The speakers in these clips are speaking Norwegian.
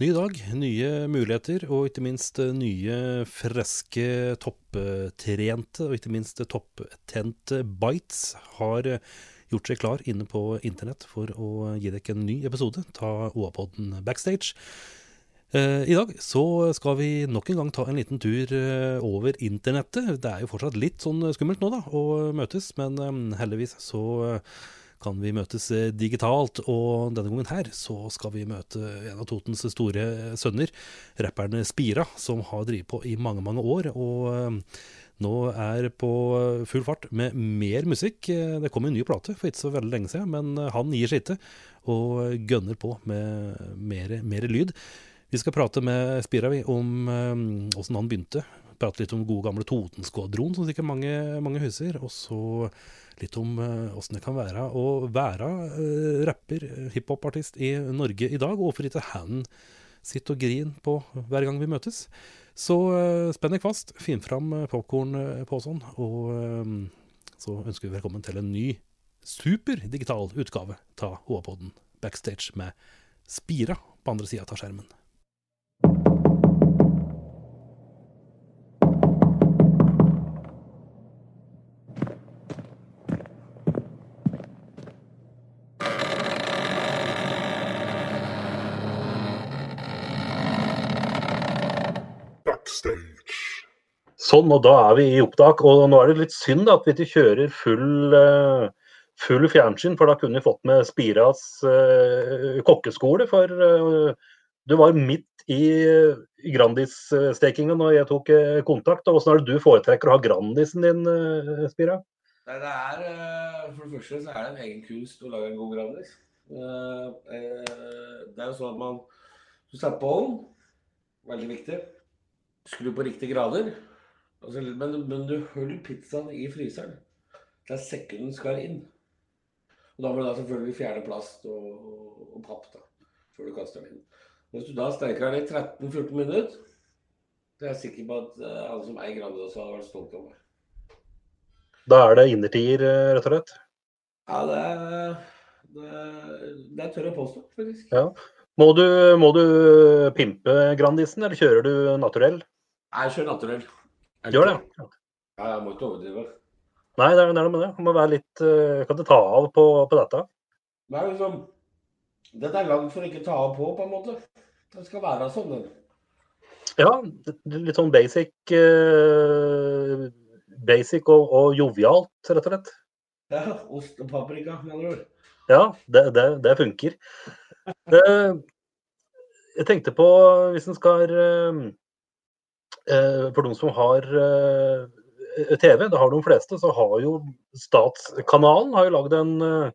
Ny dag, nye muligheter og ikke minst eh, nye friske, topptrente og ikke minst topptente bites har eh, gjort seg klar inne på internett for å gi dere en ny episode ta OA-podden backstage. Eh, I dag så skal vi nok en gang ta en liten tur eh, over internettet. Det er jo fortsatt litt sånn skummelt nå da, å møtes, men eh, heldigvis så eh, kan vi møtes eh, digitalt. Og denne gangen her så skal vi møte en av Totens store sønner, rapperen Spira, som har drevet på i mange, mange år. og eh, nå er på full fart med mer musikk. Eh, Det kom en ny plate for ikke så veldig lenge siden, men eh, han gir seg ikke og gønner på med mer, mer lyd. Vi skal prate med Spira vi om eh, åssen han begynte. Prate litt om gode gamle Totenskvadron, som sikkert mange, mange husker. Og så litt om eh, åssen det kan være å være eh, rapper, hiphopartist i Norge i dag. Og hvorfor ikke han sitter og griner på hver gang vi møtes. Så spenn deg fast, finn fram popkornposen, og eh, så ønsker vi velkommen til en ny superdigital utgave av HA-podden Backstage med Spira på andre sida av skjermen. Sånn, og da er vi i opptak. Og nå er det litt synd at vi ikke kjører full, eh, full fjernsyn, for da kunne vi fått med Spiras eh, kokkeskole. For eh, du var midt i, Grandis-stekinga når jeg tok kontakt. og Hvordan er det du foretrekker å ha Grandisen din, Spira? Nei, det er, For det første så er det en egen kunst å lage en god Grandis. Det er jo sånn at man Du setter på ovnen, veldig viktig. Skru på riktige grader. Altså, men, men du holder pizzaen i fryseren til sekken skal inn. Og da må du da selvfølgelig fjerne plast og, og, og papp da, før du kaster den inn. Hvis du da steker den i 13-14 minutter, så er jeg sikker på at eh, alle som eier Grandi også hadde vært stolte over. Da er det innertier, eh, rett og slett? Ja, det, det, det tør jeg påstå, faktisk. Ja. Må du, må du pimpe Grandisen, eller kjører du naturell? Jeg kjører naturell. Gjør det? Ja, jeg må ikke overdrive. Nei, det er noe med det. Man må være litt uh, Kan du ta av på, på dette? Det er liksom Dette er lagd for ikke ta av på, på en måte. Det skal være sånn. Ja, litt sånn basic uh, Basic og, og jovialt, rett og slett. Ja, Ost og paprika, med andre ord. Ja, det, det, det funker. Eh, jeg tenkte på, hvis en skal eh, For de som har eh, TV, det har de fleste, så har jo Statskanalen har jo lagd en eh,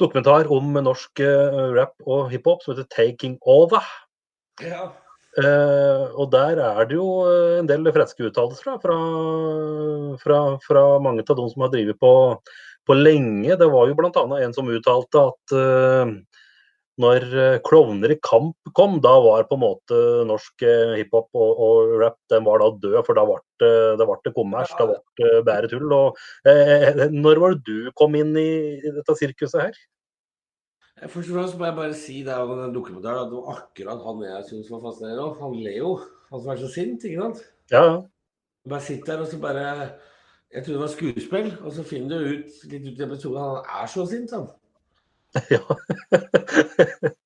dokumentar om norsk eh, rap og hiphop som heter 'Taking Over'. Ja. Uh, og der er det jo eh, en del friske uttalelser fra, fra, fra mange av de som har drevet på, på lenge. Det var jo bl.a. en som uttalte at eh, når eh, Klovner i kamp kom, da var på en måte norsk eh, hiphop og, og rap den var da død, for da ble det, det, ble kommers, da ble det bare tull. Og, eh, når var det du kom inn i, i dette sirkuset her? Først og fremst må jeg bare si det om den dokumentaren at det var akkurat han jeg syns var fascinerende. Han Leo, han som er så sint, ikke sant. Ja, bare sitter der og så bare Jeg trodde det var skuespill, og så finner du ut litt ut i episoden han er så sint, han. ja.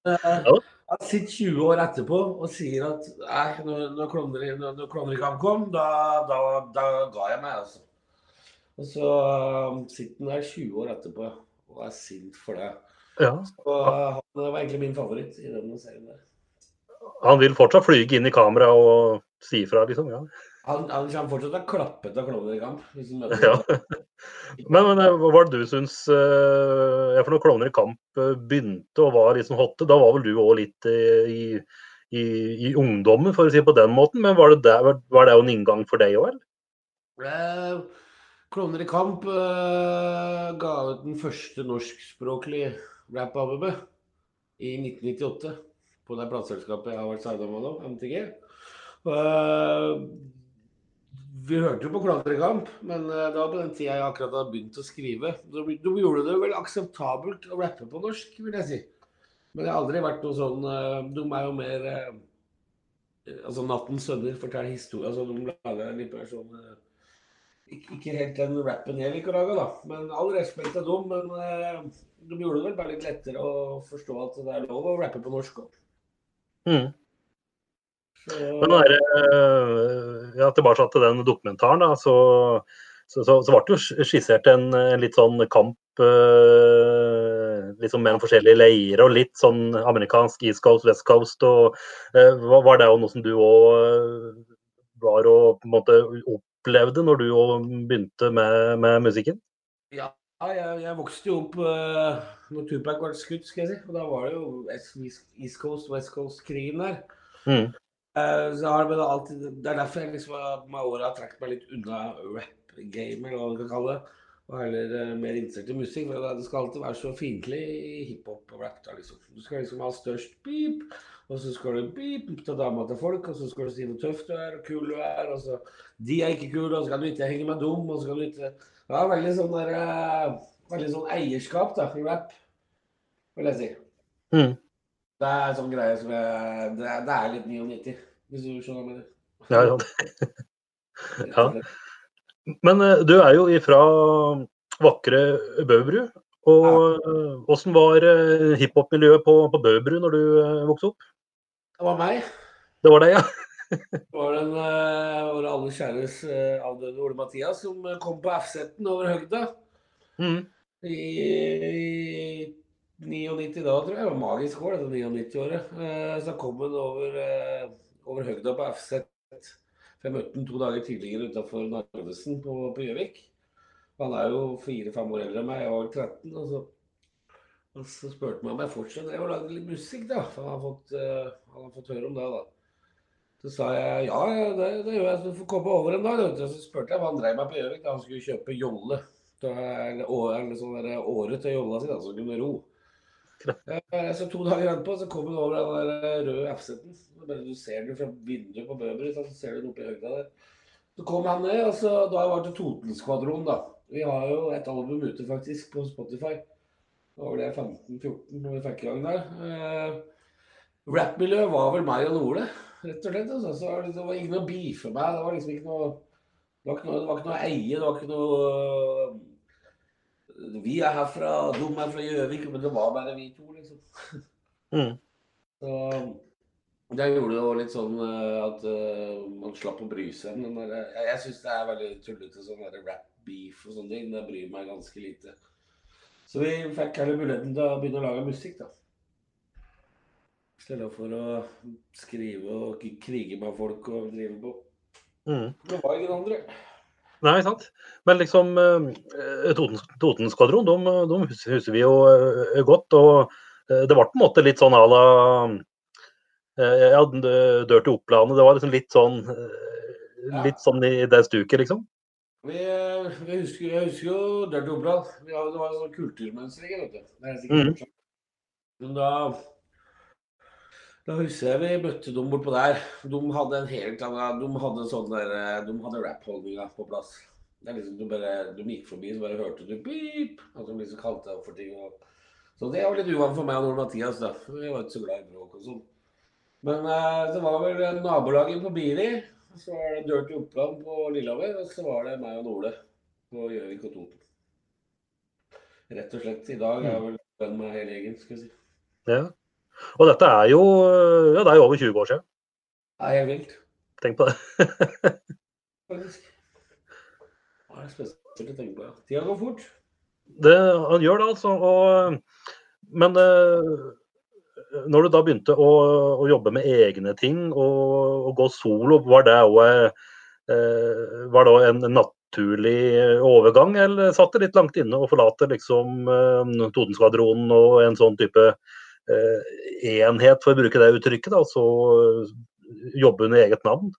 Eh, Han sitter 20 år etterpå og sier at når, når Klovner i- når, når Klovner kom, da, da, da ga jeg meg, altså. Og så um, sitter han der 20 år etterpå og er sint for det. ja. Og uh, han var egentlig min favoritt i denne serien der. Han vil fortsatt flyge inn i kamera og si ifra, liksom. ja. Han, han kommer fortsatt til å klappe til Klovner i kamp. Ja. Men, men eh, hva var det du syns ja, For når Klovner i kamp eh, begynte og var liksom hotte, da var vel du òg litt i, i, i ungdommen, for å si det på den måten. Men var det, der, var det en inngang for deg òg, eller? Eh, Klovner i kamp eh, ga ut den første norskspråklige rap ABB i 1998. På det plateselskapet jeg har vært signa med nå, MTG. Eh, vi hørte jo på Klatrekamp, men eh, det var på den tida jeg akkurat hadde begynt å skrive. De gjorde det vel akseptabelt å rappe på norsk, vil jeg si. Men jeg har aldri vært noe sånn eh, De er jo mer eh, Altså Nattens Sønner forteller historie. Altså, de lager litt mer sånn ikke, ikke helt den rappen jeg liker å lage, da. Men all respekt til dem. Men de gjorde det vel bare litt lettere å forstå at det er lov å rappe på norsk òg. Mm. Så Men ja, tilbake til den dokumentaren, da, så, så, så, så ble det jo skissert en, en litt sånn kamp eh, liksom mellom forskjellige leirer, og litt sånn amerikansk East Coast, West Coast. og eh, Var det noe som du òg var og på en måte opplevde når du òg begynte med, med musikken? Ja, jeg, jeg vokste jo opp uh, når Tupac ble skutt, skal jeg si. Og da var det jo East Coast, West Coast-krigen der. Mm. Eh, det, alltid, det er derfor jeg liksom med året har trukket meg litt unna rap-game, eller hva man kan kalle det. Og heller eh, mer interessert i musikk. For det skal alltid være så fiendtlig i hiphop og rap. da liksom. Du skal liksom ha størst beep, og så skal du beep ta dama til folk, og så skal du si hvor tøff du er og kul du er. og så De er ikke kule, og så kan du ikke henge med dem. og så kan du ikke... Er veldig sånn der, eh, veldig sånn eierskap da, i rap, vil jeg si. Mm. Det er en sånn greie som jeg Det er, det er litt 99, hvis du skjønner hva jeg mener. Ja, ja. Ja. Men eh, du er jo ifra vakre Bøverbru. Og hvordan var eh, hiphop-miljøet på, på Bøverbru når du eh, vokste opp? Det var meg. Det var deg, ja? Det var den uh, våre alle kjæres uh, avdøde Ole Mathias som kom på F-setten over høgda Mm. i, i 99 da, tror jeg. Det var magisk år, dette 99-året. Eh, så kom han over, uh, over høgda på. For Jeg møtte han to dager tidligere utafor Narvesen på Gjøvik. Han er jo fire-fem år eldre enn meg, jeg var vel 13. Og så, og så spurte han om jeg fortsatt drev og lagde litt musikk, da. For han har fått, uh, fått høre om det, da. Så sa jeg ja, det, det gjør jeg. Så du får komme over en dag. Og. Så spurte jeg hva han drev med på Gjøvik. da Han skulle kjøpe jolle. Eller, eller sånn året åre til jolla si, da, så kunne ro. Eh, Så to dager etterpå så kom hun over den der røde F-seten. Du ser den fra vinduet på Bøber, så ser du den oppe i høyda der. Så kom han ned, og så da var det Totenskvadron, da. Vi har jo et album ute faktisk på Spotify. Da var det 15-14 når vi fikk i gang der. Eh, Rappmiljøet var vel meg og Ole, rett og slett. Altså. Så det, var ingen å beefe meg. Det var liksom ikke noe Det var ikke noe, det var ikke noe eie. Det var ikke noe Vi er herfra, de er fra Gjøvik. Men det var bare vi to, liksom. Mm. Så det gjorde det jo litt sånn eh, at eh, man slapp å bry seg. Men jeg jeg syns det er veldig tullete sånn rap-beef og sånne ting. Det bryr meg ganske lite. Så vi fikk heller muligheten til å begynne å lage musikk, da. I stedet for å skrive og krige med folk og drive på. Mm. Det var ingen andre. Nei, sant. Men liksom eh, Toten, de, de husker husker vi jo eh, godt. Og eh, det var på en måte litt sånn à la ja, Dør til Opplandet. Det var liksom litt sånn Litt sånn i det stuket, liksom. Vi, vi husker, jeg husker jo Dirty Oppland. Ja, Det var en sånn kulturmønstring, vet du. Det er sikkert mm. Men da da husker jeg vi møtte dem bortpå der. De hadde en helt annen De hadde sånn der eh, De hadde rap-holdninga på plass. Det er liksom du bare de gikk forbi, så bare hørte du beep. At de liksom kalte deg for ting. Og... Så det var litt uvant for meg og Nord-Mathias. da. Vi var ikke så glad i bråk og sånn. Men uh, det var vel nabolaget på Biri. Så var det Dirty Oppland på Lillehammer. Og så var det meg og Nole på Gjøvik og Toten. Rett og slett. I dag er jeg vel venn med hele gjengen, skal vi si. Ja. Og dette er jo ja, det er jo over 20 år siden. Det er helt vilt, Tenk på det. faktisk. Det er spesielt å tenke på. Tida går fort. det han gjør det, altså. Og, men eh, når du da begynte å, å jobbe med egne ting og, og gå solo, var det òg var det en naturlig overgang, eller satt det litt langt inne å forlate liksom Totenskvadronen og en sånn type enhet, for å bruke det uttrykket, da, så jobbe under eget navn?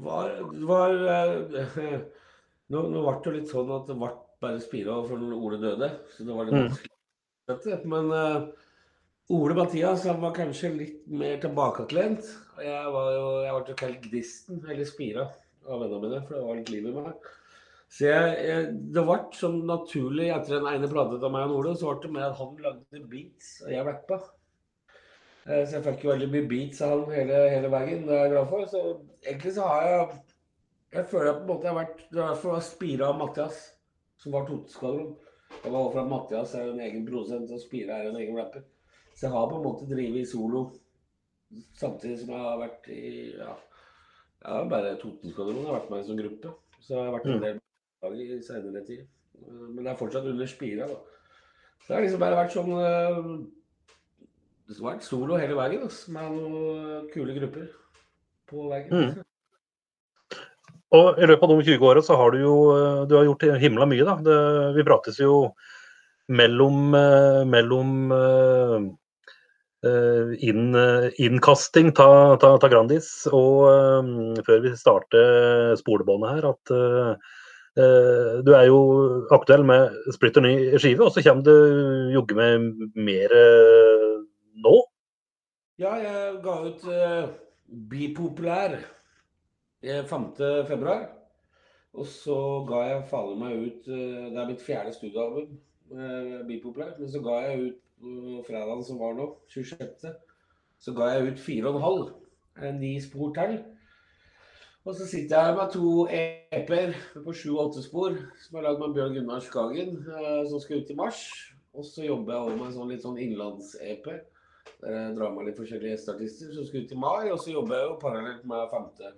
Var, var eh, nå, nå ble det jo litt sånn at det ble bare spira for når Ole døde. Så det var litt Mm. vanskelig. å. Men eh, Ole Mathias han var kanskje litt mer tilbakelent. Og jeg var jo jeg ble jo kalt Gnisten, eller Spira, av vennene mine, for det var litt liv i meg. Så jeg, jeg, det ble sånn naturlig etter den ene plata av meg og Ole, så ble det mer at han lagde beats, og jeg rappa. Eh, Så jeg fikk jo veldig mye beats av han hele, hele veien. Det er jeg glad for. Så egentlig så har jeg Jeg føler at på en måte jeg har vært Det er derfor jeg spira av Mathias, som var Toteskvadron. Jeg var at Mathias er en egen produsent, og Spira er en egen rapper. Så jeg har på en måte drevet solo samtidig som jeg har vært i Ja, jeg har bare Totenskvadronen har vært med som gruppe. Så jeg har vært en del lag i seinere tid. Eh, Men det er fortsatt under Spira, da. Det har liksom bare vært sånn eh, Det har vært solo hele veien, altså, med noen kule grupper på veien. Mm. Og i løpet av de 20 åra så har du jo eh, du har gjort himla mye, da. Det, vi prates jo mellom, eh, mellom eh, eh, inn, eh, innkasting ta Grandis og eh, før vi starter spolebåndet her, at eh, eh, du er jo aktuell med splitter ny skive, og så kommer du jogge med mer eh, nå. Ja, jeg ga ut uh, eh, 5. februar. Og så ga jeg fader meg ut uh, Det er mitt fjerde studioalbum, uh, Bipopulær. Men så ga jeg ut uh, fredagen som var nå, 26., så ga jeg ut fire og en halv. En ni spor til. Og så sitter jeg med to EP-er på sju og åtte spor som er lagd med Bjørn Gunnar Skagen, eh, som skal ut i mars. Og så jobber jeg også med en sånn litt sånn innlands-EP. Der jeg drar med litt forskjellige gjesteartister som skal ut i mai. Og så jobber jeg jo parallelt med femte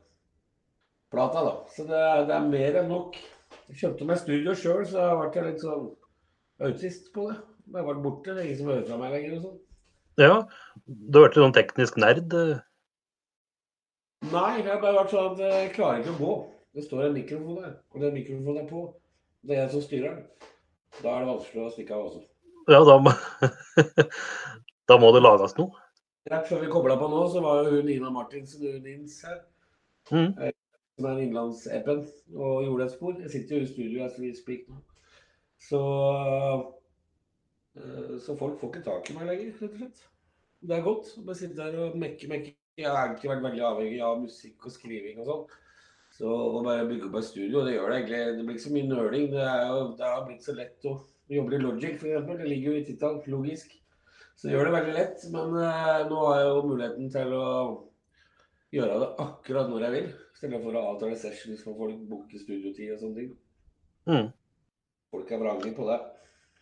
plata, da. Så det er, det er mer enn nok. Jeg kjøpte meg studio sjøl, så jeg har vært litt sånn autist på det. Jeg har vært borte. Det er ingen som hører fra meg lenger og sånn. Ja, du har vært litt sånn teknisk nerd. Eh. Nei, jeg har bare vært sånn at jeg klarer ikke å gå. Det står en mikrofon der, og den mikrofonen er på. Det er jeg som styrer den. Da er det vanskelig å stikke av også. Ja, da, må- da må det lages noe. Rett før vi kobla på nå, så var jo hun Nina Martinsen hun Nins her. Mhm. Eh, Som er innlands-appen, og gjorde et spor. Jeg sitter jo i studio as we speak nå. Så eh, Så folk får ikke tak i meg lenger, rett og slett. Det er godt å bare sitte der og mekke, mekke. Jeg har egentlig vært veldig avhengig av musikk og skriving og sånn. Så å bare bygge opp et studio, det gjør det egentlig. Det blir ikke så mye nøling. Det, jo, det har blitt så lett å jobbe i Logic, f.eks. Det ligger jo i tittelen, logisk. Så det gjør det veldig lett. Men eh, nå har jeg jo muligheten til å gjøre det akkurat når jeg vil. I stedet for å avtale sessions for folk, booke studiotid og sånne ting. Mm. Folk er vrange på det.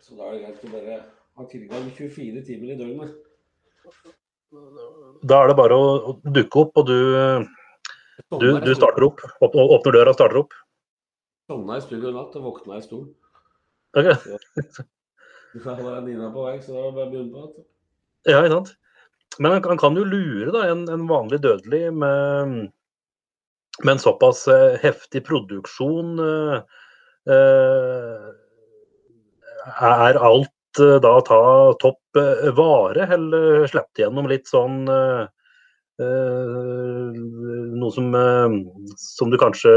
Så da er det greit å bare ha tilgang 24 timer i døgnet. Da er det bare å dukke opp, og du, du, du starter opp. Åpner døra og starter opp. Sovna i studio i natt og våkna i stolen. Ok. Da var Nina på vei, så var det bare å begynne på. Ja, ikke sant. Men han, han kan jo lure da, en, en vanlig dødelig med, med en såpass eh, heftig produksjon. eh, eh, er alt da ta topp eh, vare, eller slippe gjennom litt sånn eh, eh, Noe som, eh, som du kanskje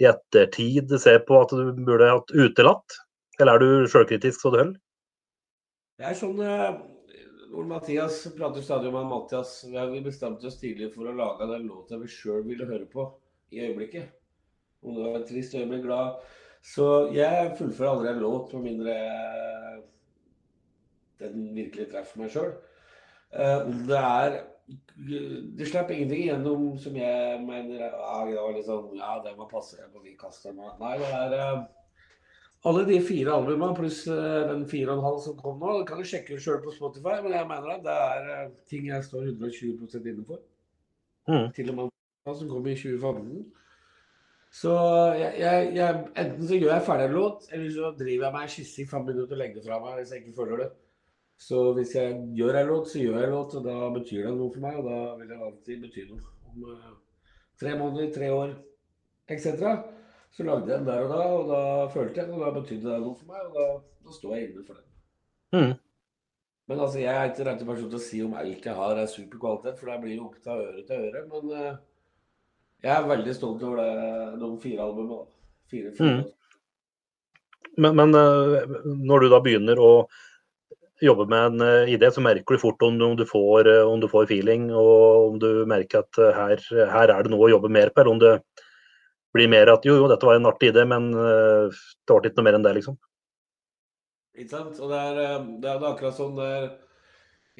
i ettertid ser på at du burde hatt utelatt? Eller er du sjølkritisk så det holder? Det er sånn eh, Ole Mathias prater stadig om Mathias. Vi bestemte oss tidlig for å lage den låta vi sjøl ville høre på i øyeblikket. Om det var trist øyeblikk, glad. Så jeg fullfører aldri en låt med mindre jeg- den virkelig treffer meg sjøl. om det er Det slapp ingenting igjennom som jeg mener ja, det var litt sånn Ja, det må passe. Jeg må vi kaste meg. Nei, det er eh, alle de fire albumene pluss eh, den fire og en halv som kom nå, det kan du sjekke sjøl på Spotify, men jeg mener at det er eh, ting jeg står 120 inne for. Mm. Til og med som kom i 2015. Så jeg, jeg, jeg, enten så gjør jeg ferdig en låt, eller så driver jeg meg en skisse i fem minutter og legger det fra meg hvis jeg ikke føler det. Så hvis jeg gjør en låt, så gjør jeg en låt, og da betyr det noe for meg, og da vil det alltid bety noe. Om eh, tre måneder, tre år etc. Så lagde jeg den der og da, og da følte jeg det, og da betydde det noe for meg, og da, da står jeg inne for det. Mm. Men altså, jeg er ikke rette person til å si om alt jeg har er super kvalitet, for det blir jo opp til øre til øre. Men eh, jeg er veldig stolt over det, de fire albumene. Fire, fire. Mm. Men, men eh, når du da begynner å jobbe med en eh, idé, så merker du fort om om du, får, eh, om du får feeling, og om du merker at her, her er det noe å jobbe mer på, eller om det blir mer at jo, jo, dette var en artig idé, men det ble ikke noe mer enn det, liksom. Ikke sant? Og det er, det er akkurat sånn det er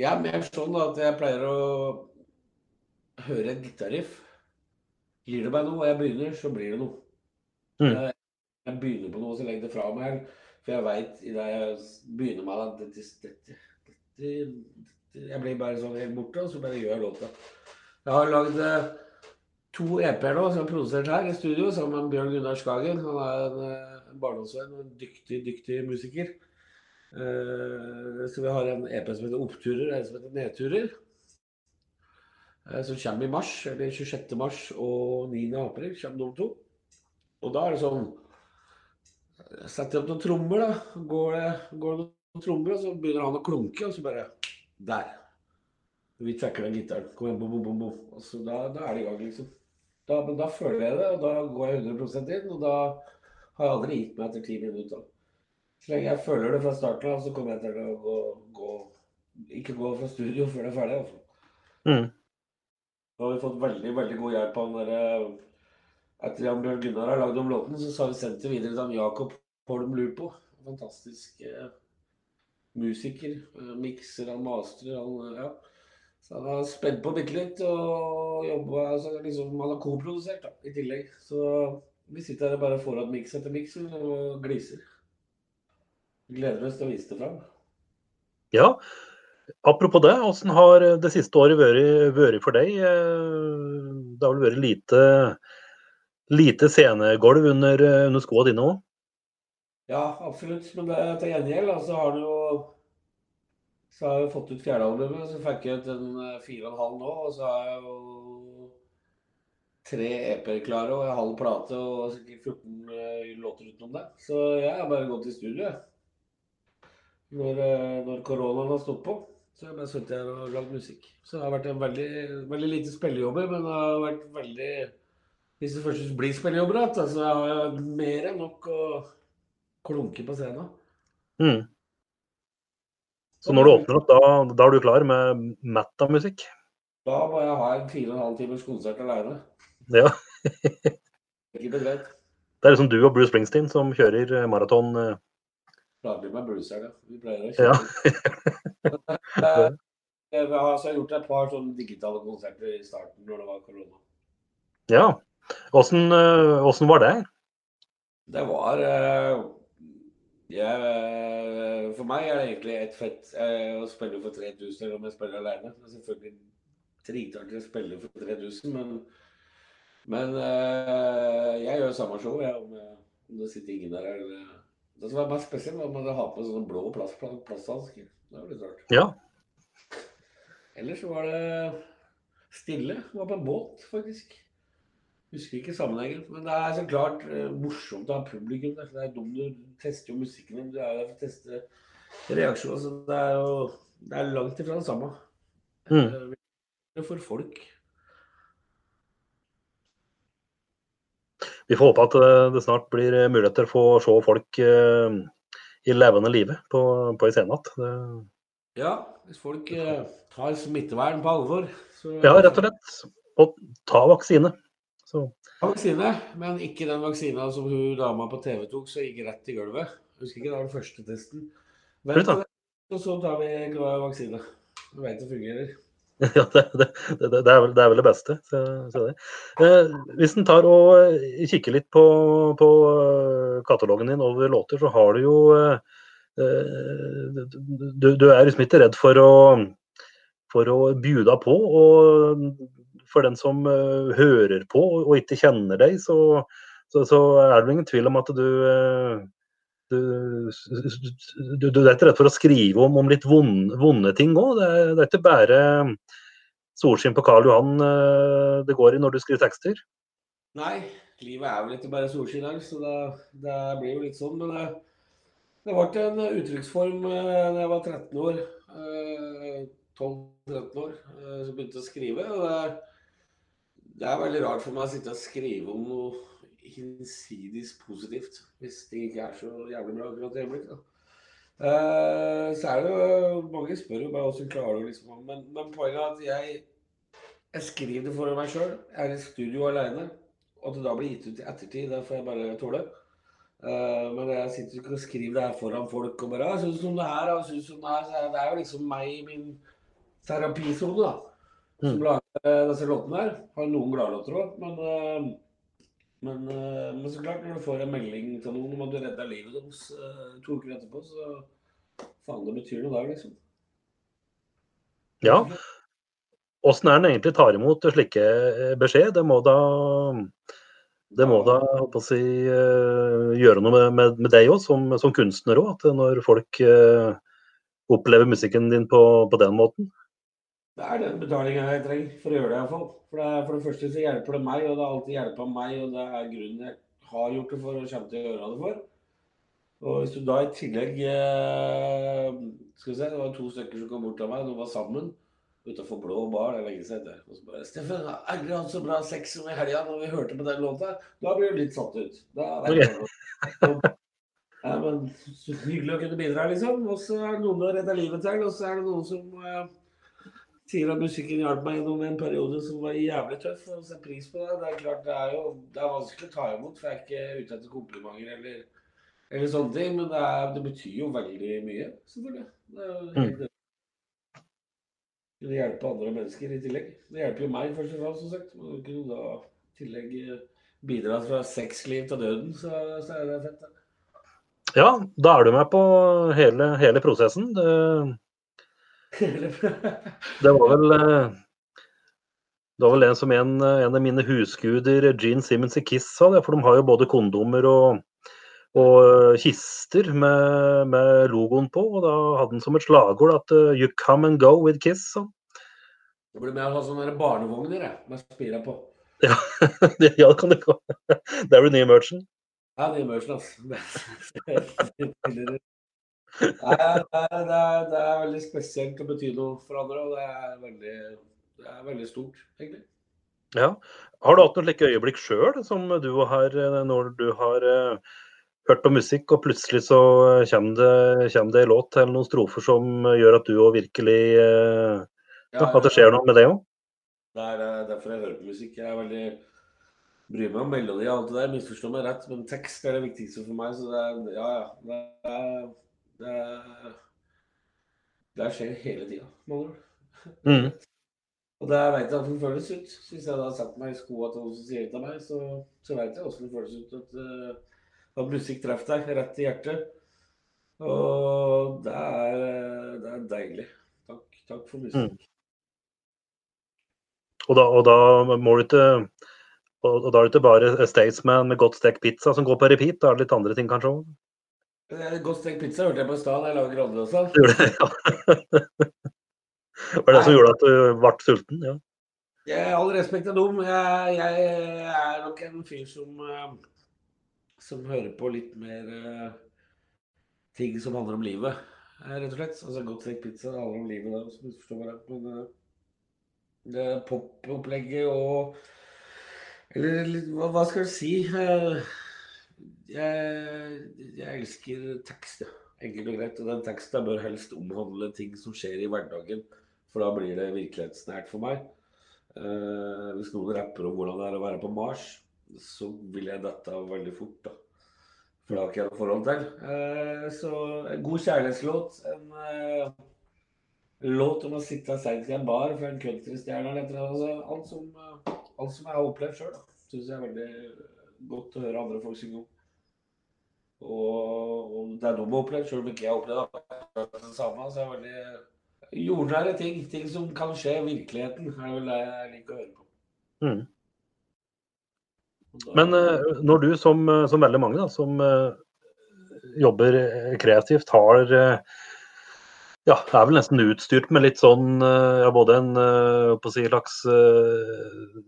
Jeg er mer sånn at jeg pleier å høre et gitarriff. Gir det meg noe, og jeg begynner, så blir det noe. Mm. Jeg, jeg begynner på noe, så legger det fra meg. For jeg veit idet jeg begynner med at dette, dette, dette, Jeg blir bare sånn helt borte, og så bare gjør jeg låta. Jeg har lagd eh, to EP-er nå som er produsert her i studio sammen med Bjørn Gunnar Skagen. Han er en, eh, en barndomsvenn og en dyktig, dyktig musiker. Uh, så vi har en EP som heter Oppturer, og en som heter Nedturer. Eh, som kommer i mars, eller 26. mars og 9. april kommer nummer to. Og da er det sånn Setter opp noen trommer, da. Går det, går det noen trommer, og så begynner han å klunke, og så bare Der. Vi trekker den gitaren. Kom igjen, bom, bom, bom, bom. Og så da, da er det i gang, liksom. Da, men da føler jeg det, og da går jeg 100 inn, og da har jeg aldri gitt meg etter ti minutter. Så lenge jeg føler det fra starten av, så kommer jeg til å gå, gå Ikke gå fra studio før det er ferdig. Altså. Mm. Da har vi fått veldig veldig god hjelp av han derre Etter Jan Bjørn Gunnar har lagd om låten, så har vi sendt det videre til han Jakob Holm Lupo. Fantastisk eh, musiker. Eh, mikser, han mastrer, han eh, Ja. Så han har spent på bitte litt og jobba altså, liksom, Han har koprodusert da, i tillegg. Så vi sitter her og bare får igjen miks etter miks og gliser. Gleder oss til å vise det fram. Ja, apropos det, hvordan har det siste året vært, vært for deg? Eh, Det har vel vært lite, lite scenegulv under, under skoene dine òg? Ja, absolutt. Men det, til gjengjeld altså, så har du jo så har jeg fått ut fjerdealbumet, så fikk jeg ut en eh, fire og en halv nå. Og så har jeg jo tre EP-er klare og en halv plate og sikkert 14 eh, låter utenom det. Så jeg har bare gått i studio, jeg. Når, når koronaen har stått på. Så jeg bare satt her og lagde musikk. Så det har vært en veldig, veldig lite spillejobber, men det har vært veldig Hvis det først blir spillejobber igjen, så har jeg mer enn nok å klunke på scenen. Mm. Så når du åpner opp, da, da er du klar med metamusikk? Da må jeg ha en fire og en halv times konsert alene. Ja. Det er liksom du og Bruce Springsteen som kjører eh, maraton. Eh. Lager meg bluesere. Vi pleier å Ja. kjøre. Eh, Jeg har altså gjort et par sånne digitale konserter i starten når det var korona. Ja. Åssen eh, var det? Det var eh, jeg, eh, For meg er det egentlig et fett eh, å spille for 3000 eller om jeg spiller alene. Det er selvfølgelig dritartig å spille for 3000, men, men eh, jeg gjør samme show jeg, om, jeg, om det sitter ingen der. Eller, det som var mest spesielt, var at man hadde på sånne blå plast, plasthansker. Det var litt rart. Ja. Ellers var det stille. Det var på en båt, faktisk. Husker ikke sammenhengen. Men det er så klart eh, morsomt å ha publikum der. Det er dumt, du tester jo musikken din. Du er der for å teste reaksjoner. Så det er jo det er langt ifra det samme. Mm. Eh, for folk. Vi får håpe at eh, det snart blir eh, muligheter for å se folk eh, i levende live på, på en scene igjen. Ja, hvis folk tar smittevern på alvor, så Ja, rett og slett. Og ta vaksine. Så Vaksine, men ikke den vaksina som hun dama på TV tok, så gikk rett i gulvet. Husker ikke, det var den første testen. Vent, da. og så tar vi vaksine. Du veit det fungerer. ja, det, det, det, er vel, det er vel det beste. Så, så. Eh, hvis en tar og eh, kikker litt på, på eh, katalogen din over låter, så har du jo eh, eh, du, du er liksom ikke redd for å, for å bjuda på. Og for den som eh, hører på og ikke kjenner deg, så, så, så er det ingen tvil om at du du, du, du er ikke redd for å skrive om, om litt vonde, vonde ting òg. Det, det er ikke bare solskinn på Karl Johan eh, det går i når du skriver tekster. Nei, livet er vel ikke bare solskinn her, så det, det blir jo litt sånn. Men det, det ble en uttrykksform da jeg var 13 år. eh, 12-13 år. eh, Så begynte jeg å skrive. og det, det er veldig rart for meg å sitte og skrive om noe hinsides positivt, hvis ting ikke er så jævlig bra akkurat i øyeblikket. Eh, så er det jo Mange spør jo bare hvordan klarer du liksom men, men poenget er at jeg, jeg skriver det for meg sjøl. Jeg er i studio alene. Og at det da blir gitt ut i ettertid, det får jeg bare tåle. Uh, men jeg sitter ikke og skriver det her foran folk og bare «Ah, 'Jeg synes om det her, jeg synes om det her'. Så det er jo liksom meg i min terapisone, da. Som Mm. lager eh, disse låtene her. Har noen gladlåter òg, men, eh, men, eh, men så klart, når du får en melding til noen om at du redda livet deres eh, to uker etterpå, så faen, det betyr noe der, liksom. Ja. Åssen er den egentlig tar imot slike eh, beskjed? Det må da det må da å si, gjøre noe med, med, med deg òg, som, som kunstner òg. At når folk eh, opplever musikken din på, på den måten. Det er den betalinga jeg trenger for å gjøre det, iallfall. For, det for det første så hjelper det meg, og det har alltid hjulpet meg, og det er grunnen jeg har gjort det for og kommer til å gjøre det for. Og hvis du da i tillegg eh, Skal vi se, det var to stykker som kom bort til meg, de var sammen utenfor Blå bar, det er lenge siden. Og så bare 'Steffen, aldri hatt så bra sex som i helga når vi hørte på den låta.' Da blir du litt satt ut. Da er du okay. Ja, men så hyggelig å kunne bidra, liksom. Og så er det noen å redde livet til, og så er det noen som eh, sier at musikken hjalp meg gjennom en periode som var jævlig tøff, og setter pris på det. Det er klart, det er jo det er vanskelig å ta imot, for jeg er ikke ute etter komplimenter eller, eller sånne ting, men det, er, det betyr jo veldig mye, selvfølgelig. Det er jo helt kunne hjelpe andre mennesker i tillegg. Det hjelper jo meg først og fremst, som sagt. Men kunne da i tillegg eh, bidra fra sexliv til døden, så, så er det fett. det. Ja, da er du med på hele, hele prosessen. Det, det var vel eh, det var vel en som en, en av mine husguder, Gene Simmons i Kiss, sa det. For de har jo både kondomer og, og kister med, med logoen på. Og da hadde han som et slagord at eh, 'You come and go with Kiss'. Så. Det blir med å ha sånne barnevogner jeg, med spira på. ja, det kan det gå. Det er vel nye merchen. Ja, det er merchen, altså. Det er, det, er, det er veldig spesielt å bety noe for andre, og det er veldig, det er veldig stort, egentlig. Ja. Har du hatt noen slike øyeblikk sjøl, som du har eh, når du har eh, hørt på musikk, og plutselig så eh, kommer det, kommer det en låt eller noen strofer som gjør at du òg virkelig ja, At det skjer noe med det òg? Det er derfor jeg hører på musikk. Jeg er veldig bryr meg om melodi og alt det der. Misforstå meg rett, men tekst er det viktigste for meg. Så det er Ja, ja. Det, er, det, det skjer hele tida, med andre ord. Mm. Og det vet jeg hvordan det føles ut. Så hvis jeg da setter meg i skoa til noen som sier det til meg, så, så vet jeg hvordan det føles ut at, eh, at musikk treffer deg rett i hjertet. Og det er, eh, det er deilig. Takk, takk for musikk. Og, da, og da må du ikke og, og da er det ikke bare Statesman med godt stekt pizza som går på repeat, da er det litt andre ting kanskje òg? Godt stekt pizza hørte jeg på i stad da jeg. Gjorde det, ja. Var det det som gjorde at du ble sulten? Ja. Jeg, all respekt er dum. Jeg, jeg er nok en fyr som eh, som hører på litt mer eh, ting som handler om livet, eh, rett og slett. Altså Godt stekt pizza handler om livet, da, hvis du forstår meg rett. Men det popopplegget og Eller litt, hva, hva skal jeg si? Jeg, jeg elsker tekst, ja. Enkelt og greit. Og den teksten bør helst omhandle ting som skjer i hverdagen. For da blir det virkelighetsnært for meg. Eh, hvis noen rapper om hvordan det er å være på Mars, så vil jeg dette veldig fort, da. For det har ikke jeg noe forhold til. Eh, så en god kjærlighetslåt. En eh, låt om å sitte seint i en bar for en countrystjerne eller noe sånt. Altså, alt, som, eh, alt som jeg har opplevd sjøl, syns jeg er veldig godt å høre andre folk synge om. Og, og det er med å oppleve, selv om ikke jeg har opplevd akkurat det samme. Så er det veldig jordnære ting. Ting som kan skje i virkeligheten, er vel det jeg liker å høre på. Mm. Da- Men eh, når du, som, eh, som veldig mange da, som eh, jobber kreativt, har ja, er vel nesten utstyrt med litt sånn ja, både en på si, slags eh,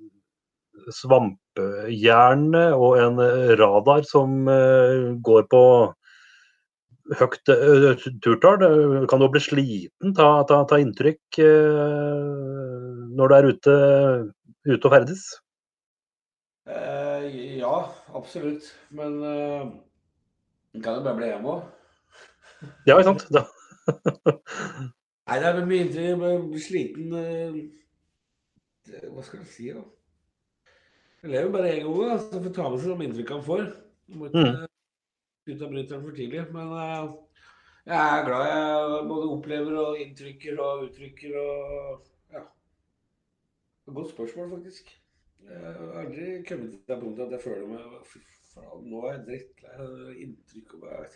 svampehjerne og en radar som eh, går på høyt eh, turtall. Du Kan du bli sliten ta, ta, ta inntrykk eh, når du er ute, ute og ferdes? Eh, ja, absolutt. Men eh, kan jo bare bli hjemme òg. Ja, ikke sant? Da. Nei, det er mye inntrykk. Blir sliten Hva skal jeg si, da? Jeg lever bare én gang, da, så får ta med seg de inntrykkene han får. Må ikke Mm. ut av bryteren for tidlig. Men uh, Jeg er glad jeg både opplever og inntrykker og uttrykker og ja. Godt spørsmål, faktisk. Jeg har aldri kommet til det punktet at jeg føler meg Fy faen, nå er jeg drittlei inntrykk. og bare-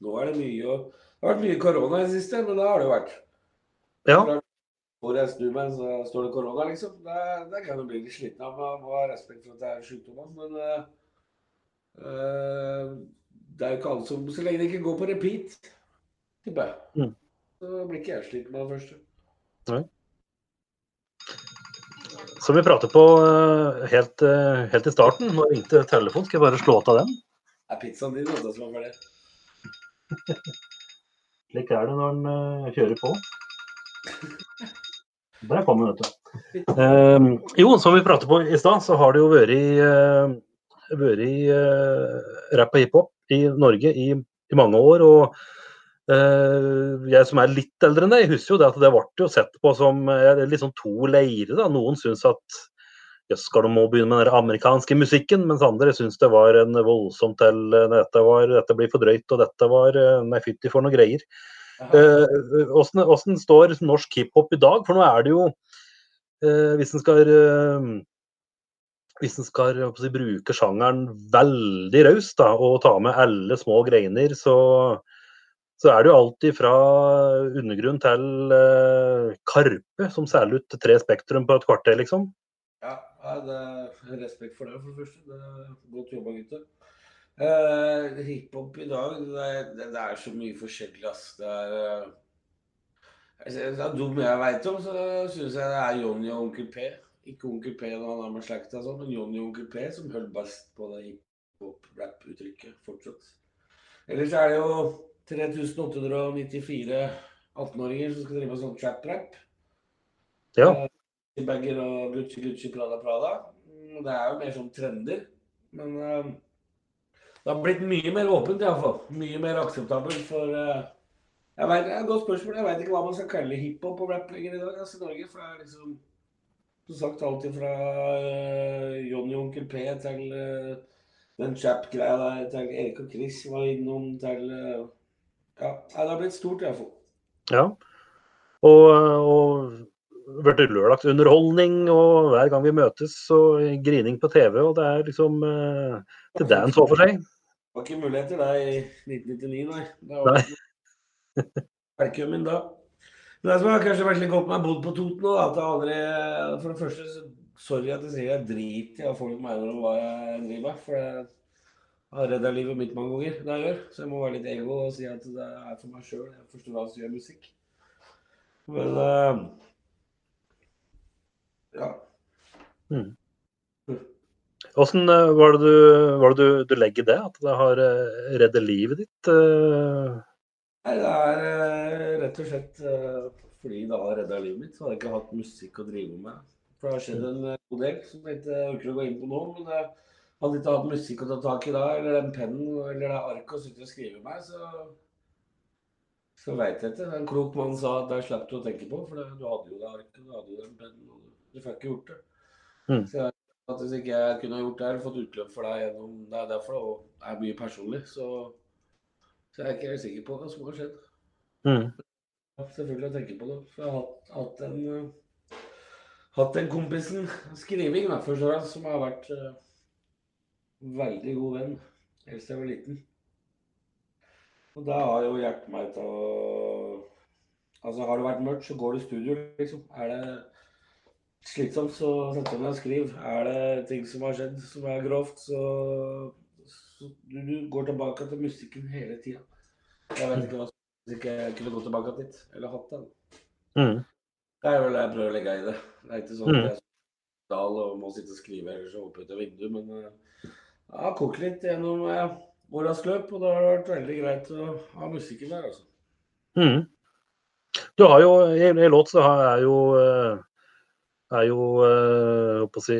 Nå er det mye og Det har vært mye korona i det siste, men det har det jo vært. Ja. Hvor jeg snur meg, så står det korona, liksom. Det, det kan jeg bli litt sliten av. Man må ha respekt for at det er sykdom. Men uh, det er jo ikke alle som Så lenge det ikke går på repeat, tipper jeg, Mm. så blir ikke jeg sliten med det første. Som vi pratet på eh, helt, helt i starten, nå ringte telefonen. Skal jeg bare slå av den? Det er pizzaen din vet du, som er ferdig. Slik er det når en kjører på. Der kom den, vet du. Eh, jo, som vi pratet på i stad, så har det jo vært, uh, vært uh, rapp og hiphop i Norge i, i mange år. Og Uh, jeg som er litt eldre enn deg, husker jo det at det ble sett på som uh, sånn to leirer. da. Noen syns at jøss, skal de må begynne med den amerikanske musikken, mens andre syns det var en voldsomt til eh, dette, dette blir for drøyt, og dette var eh, Nei, fytti for noe greier. Eh, Åssen står norsk hiphop i dag? For nå er det jo eh, Hvis en skal eh, hvis en skal si, bruke sjangeren veldig raust og ta med alle små greiner, så, så er det jo alltid fra undergrunn til uh, Karpe som selger ut tre Spektrum på et kvarter, liksom. Ja, det er respekt for det, for det første. Det er godt jobba, gutter. Eh, Hiphop i dag, det er, det, er så mye forskjellig, ass. Det er uh, er dum jeg veit om, så syns jeg det er Johnny og Onkel P. Ikke Onkel P når han er med slekta, sånn, men Johnny og Onkel P som holder best på det hiphop-rap-uttrykket fortsatt. Ellers er det jo 3894 18-åringer som skal drive med sånn trap-rap. Ja. Bagger og Gucci, Gucci, Prada, Prada. Mm, Det er jo mer sånn trender. Men eh, det har blitt mye mer åpent, iallfall. Mye mer akseptabelt for uh... jeg vet, det er et Godt spørsmål. Jeg veit ikke hva man skal kalle hiphop og rap lenger i dag altså, i Norge. For det er liksom som sagt alt fra uh, Johnny og Onkel P til uh, den chap-greia der, til Erik og Chris var innom, til uh, Ja, det har blitt stort, iallfall. Ja. Og, og blitt lørdagsunderholdning, og hver gang vi møtes, så grining på TV, og det er liksom eh, til dance hver for seg. Det var ikke muligheter da i 1999, nei. Det var min da. Men det som har kanskje vært litt godt med å ha bodd på Toten nå, at jeg aldri For det første, sorry at jeg sier jeg driter i hva folk mener om hva jeg driver med. For jeg har redda livet mitt mange ganger, det jeg gjør. Så jeg må være litt ego og si at det er for meg sjøl. Jeg forstår hva som gjør musikk. Men uh, ja. Åssen eh, var det, du, var det du, du legger det? At det har eh, reddet livet ditt? eh? Nei, det er rett og slett fordi det har redda livet mitt. Så hadde jeg ikke hatt musikk å drive med. For det har skjedd en god del som jeg ikke ønsker å gå inn på nå. Men jeg hadde ikke hatt musikk å ta tak i da, eller den pennen eller det arket å sitte og skrive med, så så veit jeg ikke. En klok mann sa at der slapp du å tenke på, for det, du hadde jo det arket, du hadde jo den pennen, og du, du fikk ikke gjort det. Mm. Så jeg, at hvis ikke jeg kunne gjort det, eller fått utløp for deg gjennom Det er derfor det er mye personlig, så så jeg er ikke helt sikker på hva som har skjedd. Mm. Selvfølgelig å tenke på det. For jeg har hatt, hatt en uh, hatt den kompisen, skriving, da, først og fremst, som har vært uh, veldig god venn helt siden jeg var liten. Og det har jo hjulpet meg til å Altså, har det vært mørkt, så går du i studio, liksom. Er det slitsomt, så setter du meg og skriver. Er det ting som har skjedd som er grovt, så, så du, du går tilbake til musikken hele tida. Jeg vet ikke hva som hvis ikke jeg kunne gått tilbake dit, eller hatt den. Mm. Det er vel det jeg prøver å legge i det. Det er ikke sånn Mm. at jeg er dal og må sitte og skrive eller så hoppe ut av vinduet, men eh, jeg har kokt litt gjennom våras åras løp, og det har vært veldig greit å ha musikken der, altså. Mm. Du har jo i en låt så har- er jo eh, er jo eh, på å si,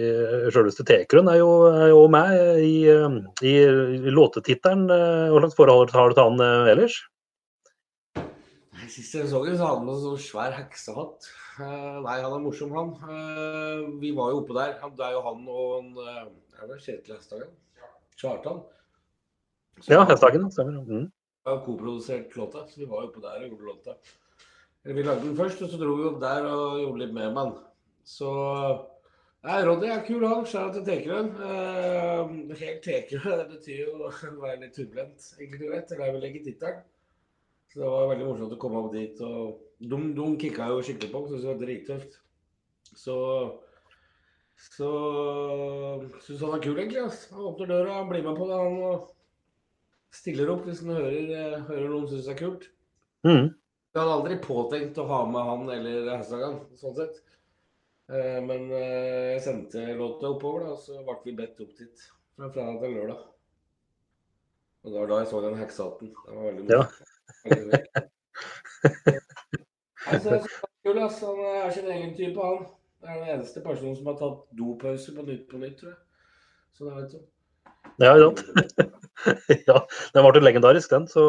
Sjølveste Tekrun er er jo med i, eh, i, låtetittelen. Eh, Hva slags forhold har du til han ellers? Sist jeg så ham, så hadde han med sånn svær heksehatt. Eh, nei, han er morsom, han. Vi var jo oppe der. Det er jo han og en Er det Kjetil Hesthagen? Kjartan. Ja, Hesthagen. Stemmer. Mm. har koprodusert låta, så vi var jo oppe der og gjorde låta. Vi lagde den først, og så dro vi opp der og gjorde litt med med den. Så Nei, Roddy er kul, han. Skjær til Tekerøen. Uh, helt Tekerø, det betyr jo å være litt turbulent, egentlig, du vet. Det er vel ikke tittelen. Så det var veldig morsomt å komme opp dit. og De, de kicka jo skikkelig på, syntes det var drittøft. Så så syns han er kul, egentlig. Ass. Han åpner døra, han blir med på det. Han og stiller opp hvis han hører, eh, hører noen syns det er kult. Mm. Jeg hadde aldri påtenkt å ha med han eller Hausagan, sånn sett. Eh, men eh, jeg sendte låta oppover, da, og så ble vi bedt opp dit fra fredag til lørdag. Og det var da jeg så den heksehatten. Det var veldig morsomt. Ja. altså, kul, ass. Han er sin egen type, han. Det er den eneste personen som har tatt dopause på Nytt på Nytt, tror jeg. Så det vet du. Ja, ja, den ble legendarisk, den. Så,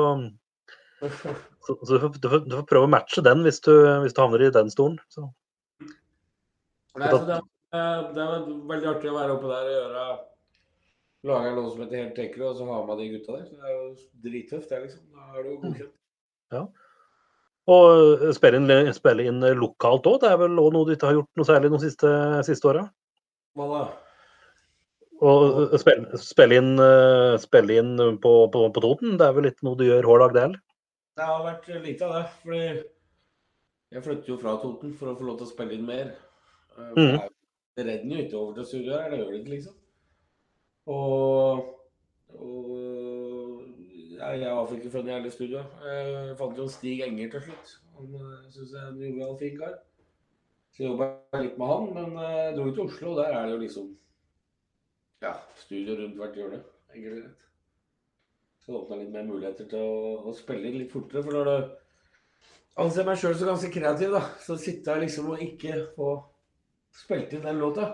så, så du, får, du, får, du, får, prøve å matche den hvis du, hvis du havner i den stolen. Så. Nei, så det, det er veldig artig å være oppe der og gjøre lage noe som heter Helt Tekerø, og så ha med de gutta der. Så det er jo drittøft, det, liksom. Da er du godkjent. Ja. Og eh, spille inn, spille inn lokalt òg, det er vel òg noe du ikke har gjort noe særlig de siste, siste åra? Hva da? Og eh, spille, spille, inn, eh, spille inn på, på, på, Toten, det er vel litt noe du gjør hver dag, det? heller? Det har vært lite av det. fordi jeg flytter jo fra Toten for å få lov til å spille inn mer. Mm. Det renner jo ikke over til her, det gjør det ikke, liksom. Og, og ja, jeg har ikke funnet jævlig studio. Jeg fant jo Stig Enger til slutt. Han eh, syns jeg er en jovial, fin kar. Så jeg jobba litt med han, men eh, jeg dro til Oslo, og der er det jo liksom ja, studio rundt hvert hjørne. Enkelt og. Så det åpna litt mer muligheter til å, å spille litt fortere. For når du anser meg sjøl som ganske kreativ, da, så sitter jeg liksom og ikke få spilt inn den låta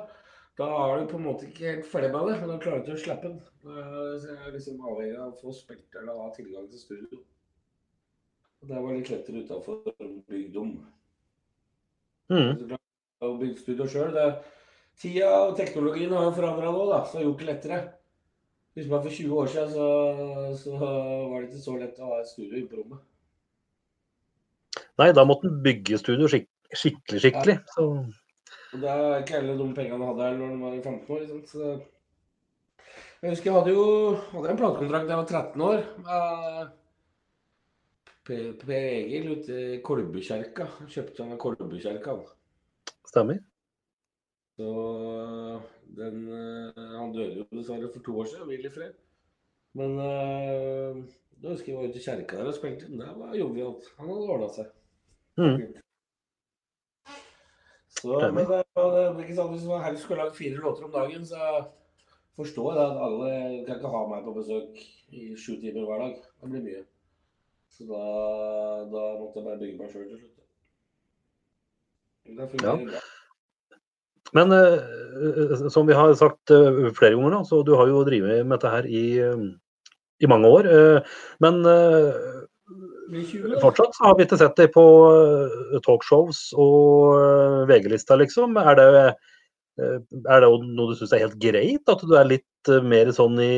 da er du på en måte ikke helt ferdig med det, men da klarer du ikke å slippe den. Så jeg er liksom avhengig av å få spilt eller ha tilgang til studio. Og det var litt lettere utafor bygdom. Mm. Å bygge studio sjøl Tida og teknologien har forandra nå, da, så har gjort det lettere. Hvis meg for 20 år siden så, så, var det ikke så lett å ha et studio inne på rommet. Nei, da måtte en bygge studio skik skikkelig, skikkelig. Ja. Og det er ikke alle de pengene han hadde her når han var 15 år. Liksom. Så jeg husker jeg hadde jo hadde en platekontrakt da jeg var 13 år med Per Egil ute i Kolbukjerka. Kjøpte han av Kolbukjerka. Stemmer. Så den Han døde jo dessverre for to år siden, hvil i fred. Men øh, da husker jeg var ute i kjerka der og spilte. Der var jovialt. Han hadde ordna seg. Mm. Så, men det, det, ikke sant, Hvis man helst skulle lagd fire låter om dagen, så forstår jeg at alle kan ikke ha meg på besøk i sju timer hver dag. Det blir mye. Så da, da måtte jeg bare bygge meg sjøl til slutt. Det fungerer ja. bra. Men eh, som vi har sagt eh, flere ganger, da, så du har jo drevet med dette her i, uh, i mange år. men Fortsatt har vi ikke sett deg på eh, talkshows og eh, VG-lista, liksom. Er det, eh, er det noe du syns er helt greit? At du er litt mer sånn i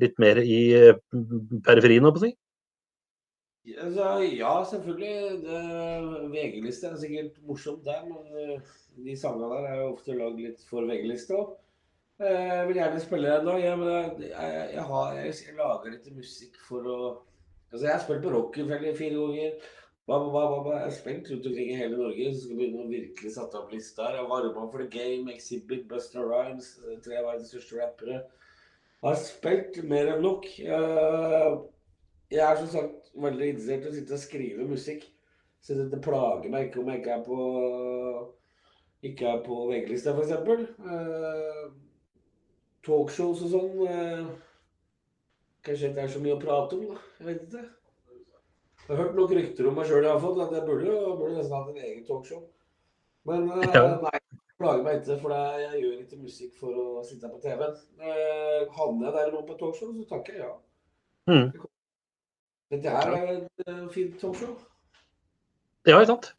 Litt mer i periferien, holdt jeg på å si? Altså, ja, selvfølgelig. VG-lista er sikkert morsomt der, men de sangene der er jo ofte lagd litt for VG-lista òg. Jeg vil gjerne spille en dag. Jeg, jeg, jeg, har, jeg, lager litt musikk for å Altså, jeg har spilt på Rockefeller fire ganger. Ba, ba, ba, Jeg har spilt rundt omkring i hele Norge. Så skal begynne å virkelig sette opp lista her. Jeg varma for The Game, Exhibit, Buster Rhymes, eh, tre av verdens største rappere. Jeg har spilt mer enn nok. Jeg er som sagt veldig interessert i å sitte og skrive musikk. Så det plager meg ikke om jeg ikke er på ikke er på VG-lista, f.eks. Uh, talkshows og sånn. Kanskje ikke er så mye å prate om, da. Jeg vet ikke. Jeg har hørt nok rykter om meg sjøl iallfall, at jeg burde, burde nesten hatt en egen talkshow. Men ja. nei, jeg plager meg ikke, for jeg gjør ikke musikk for å sitte på TV-en. Uh, havner jeg der nå på talkshow, så takker jeg ja. Mm. Dette her er et uh, fint talkshow. Ja, ikke sant.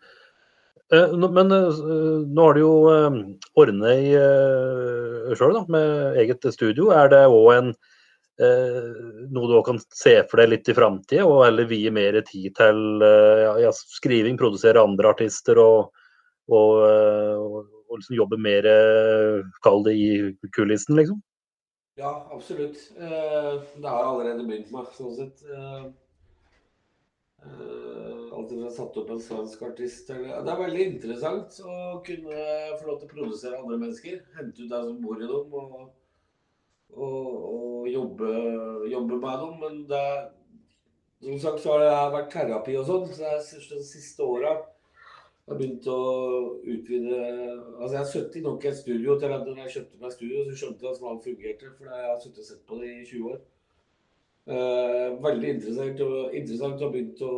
Men nå har du jo ordnet sjøl med eget studio. Er det òg en eh, noe du også kan se for deg litt i framtida, og heller vie mer tid til eh, ja, skriving, produsere andre artister og, og, eh, og, liksom jobbe mer, eh, kall det, i kulissen, liksom? Ja, absolutt. Eh, det har jeg allerede begynt med, sånn sett. Eh, eh, alltid fra satt opp en svensk artist. Det er veldig interessant å kunne få lov til å produsere andre mennesker. Hente ut deg som bor i dem, og, og, og jobbe, jobbe med dem. Men det som sagt så har det vært terapi og sånn, så jeg synes de siste åra jeg begynt å utvide Altså, jeg har sittet i nok et studio til at når jeg kjøpte meg studio, så skjønte jeg hvordan alt fungerte. For jeg har sittet og sett på det i 20 år. Eh, veldig interessant, og interessant å ha begynt å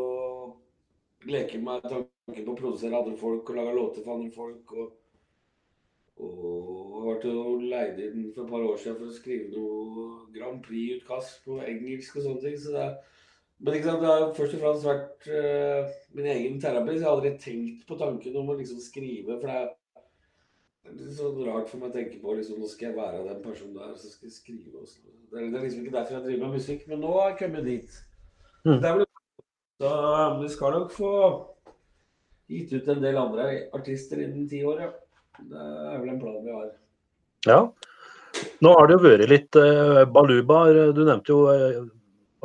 leke med tanken på å produsere andre folk og lage låter for andre folk. Og, og jeg å leide inn for et par år siden for å skrive noe Grand Prix-utkast på engelsk og sånne ting. så det men sant, det har først og fremst vært uh, min egen terapi. Så jeg har aldri tenkt på tanken om å liksom skrive. For det er, det er sånn rart for meg å tenke på liksom, nå skal jeg være den personen der, så skal jeg skrive. Også. Det, er, det er liksom ikke derfor jeg driver med musikk. Men nå har jeg kommet dit. Mm. Så vi skal nok få gitt ut en del andre artister innen ti år, ja. Det er vel en plan vi har. Ja. Nå har det jo vært litt eh, balubaer. Du nevnte jo eh,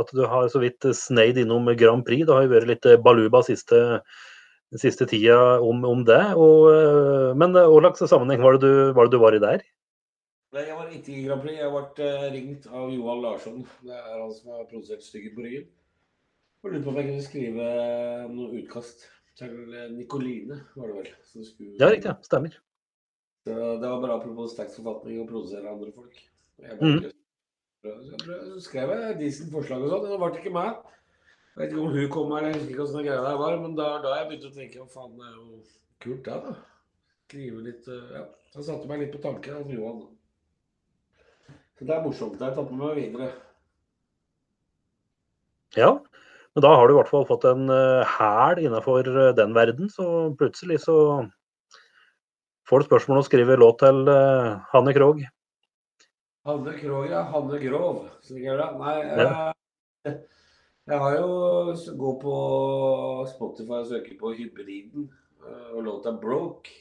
at du har så vidt sneid innom Grand Prix. Det har jo vært litt baluba siste, siste tida om, om det. Og, eh, men hva slags sammenheng var det, du, var det, du, var i der? Nei, Jeg var ikke i Grand Prix. Jeg ble eh, ringt av Johan Larsson. Det er han som har produsert 'Styggen på ryggen'. Jeg lurte på om jeg kunne skrive noe utkast til Nikoline, var det vel. Skulle... Ja, riktig. Stemmer. Så det var bare apropos tekstforfatning og produsere andre folk. Jeg bare mm. Så skrev jeg decent forslag og sånn, det ble ikke meg. Jeg vet ikke om hun kom eller jeg husker ikke åssen greia der var, men da, da jeg begynte å tenke om faen, det er jo kult det, da. Skrive litt eh, Ja. Jeg satte meg litt på tanken av Johan. Så det er morsomt. Det har jeg tatt med meg videre. Ja, men da har du i hvert fall fått en uh, hæl innafor uh, den verden, så plutselig så får du spørsmål om å skrive låt til uh, Hanne Krogh. Hanne Krogh, ja. Hanne Grov. Nei, jeg, jeg har jo Gå på Spotify og søker på Hybriden eh, og låta 'Broke'.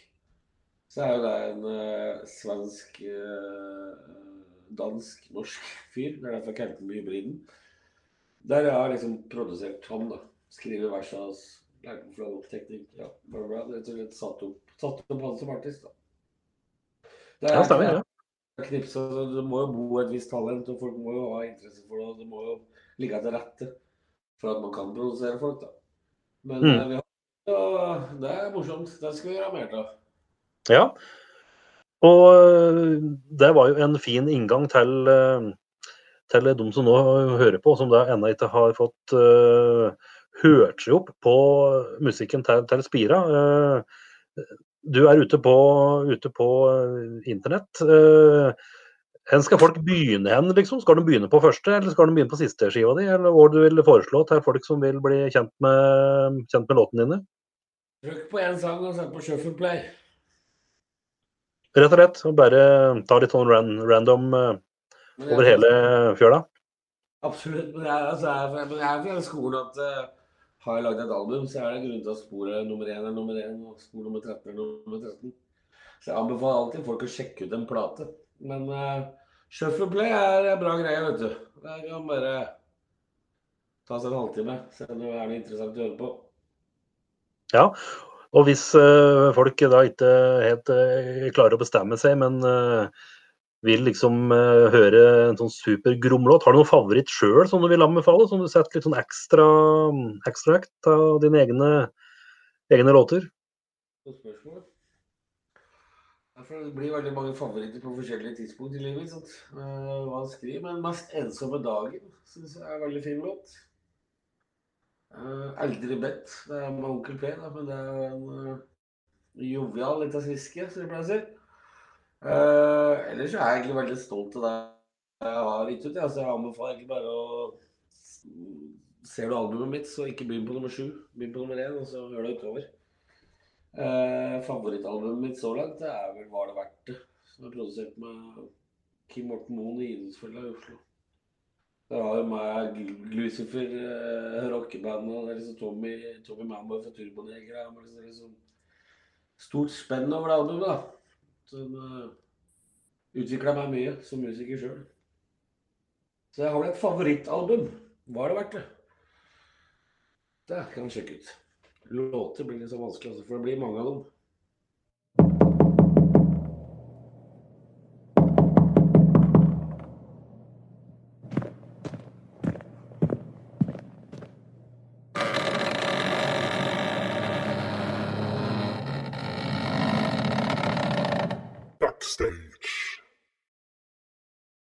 Så er jo det en uh, svensk, uh, dansk, norsk fyr. Det er derfor jeg kalte den Hybriden. Der jeg har liksom produsert ham, da. Skriver versa hans, lært meg fra teknikk. Ja, bla, bla. Rett og slett satt opp, satt opp han som artist, da. Det er, ja, stemmer, ja knipse. Det må jo bo et visst talent, og folk må jo ha interesse for det. og Det må jo ligge til rette for at man kan produsere folk, da. Men mm. Eh, vi har, ja, det er morsomt. Det skal vi gjøre mer av. Ja. Og eh, det var jo en fin inngang til, eh, til de som nå hører på, som da ennå ikke har fått uh, hørt seg opp på musikken til, til Spira. Uh, du er ute på, ute på eh, internett. Hvor skal folk begynne hen, liksom? Skal de begynne på første, eller skal de begynne på siste skiva di? Eller hvor du vil foreslå til folk som vil bli kjent med, kjent med låtene dine? Trykk på én sang og sett på shuffle play. Rett og slett. Bare ta litt sånn ran, random uh, over hele fjøla? Absolutt. Men jeg, altså, jeg, er fra den skolen at uh, har jeg lagd et album, så er det grunn til at sporet nummer én er nummer én, og spor nummer 13 er nummer 13. Så jeg anbefaler alltid folk å sjekke ut en plate. Men uh, Shuffle Play er en bra greie, vet du. Det kan bare ta seg en halvtime, se om det er noe interessant å høre på. Ja, og hvis uh, folk da ikke helt uh, klarer å bestemme seg, men uh, vil liksom uh, høre en sånn super gromlåt. Har du noen favoritt sjøl som du vil anbefale? Som du setter litt sånn ekstra ekstrakt av dine egne, egne låter? Godt spørsmål. Det blir veldig mange favoritter på forskjellige tidspunkt i livet. Sant? Uh, hva han skriver. Men 'Mest ensomme dagen' syns jeg er en veldig fin låt. Uh, 'Eldre bedt' det er med Onkel P, da, men det er en uh, jovial av sviske, som jeg pleier å si. Uh, ellers er jeg egentlig veldig stolt av det jeg har gitt ut. Jeg anbefaler egentlig bare å Ser du albumet mitt, så ikke begynn på nummer sju. Begynn på nummer én, og så hør det utover. Uh, favorittalbumet mitt så langt det er vel 'Var det verdt det', som er produsert med Kim Morten Moen i Idrettsfølga i Oslo. Der har jo meg, Lucifer, uh, rockebandet liksom Tommy, Tommy Manboy fra Turboneger. Det liksom stort spenn over det albumet, da. Som uh, utvikla meg mye som musiker sjøl. Så jeg har vel et favorittalbum. Hva har det vært, det? Det kan du sjekke ut. Låter blir litt så vanskelig, altså, for det blir mange av dem.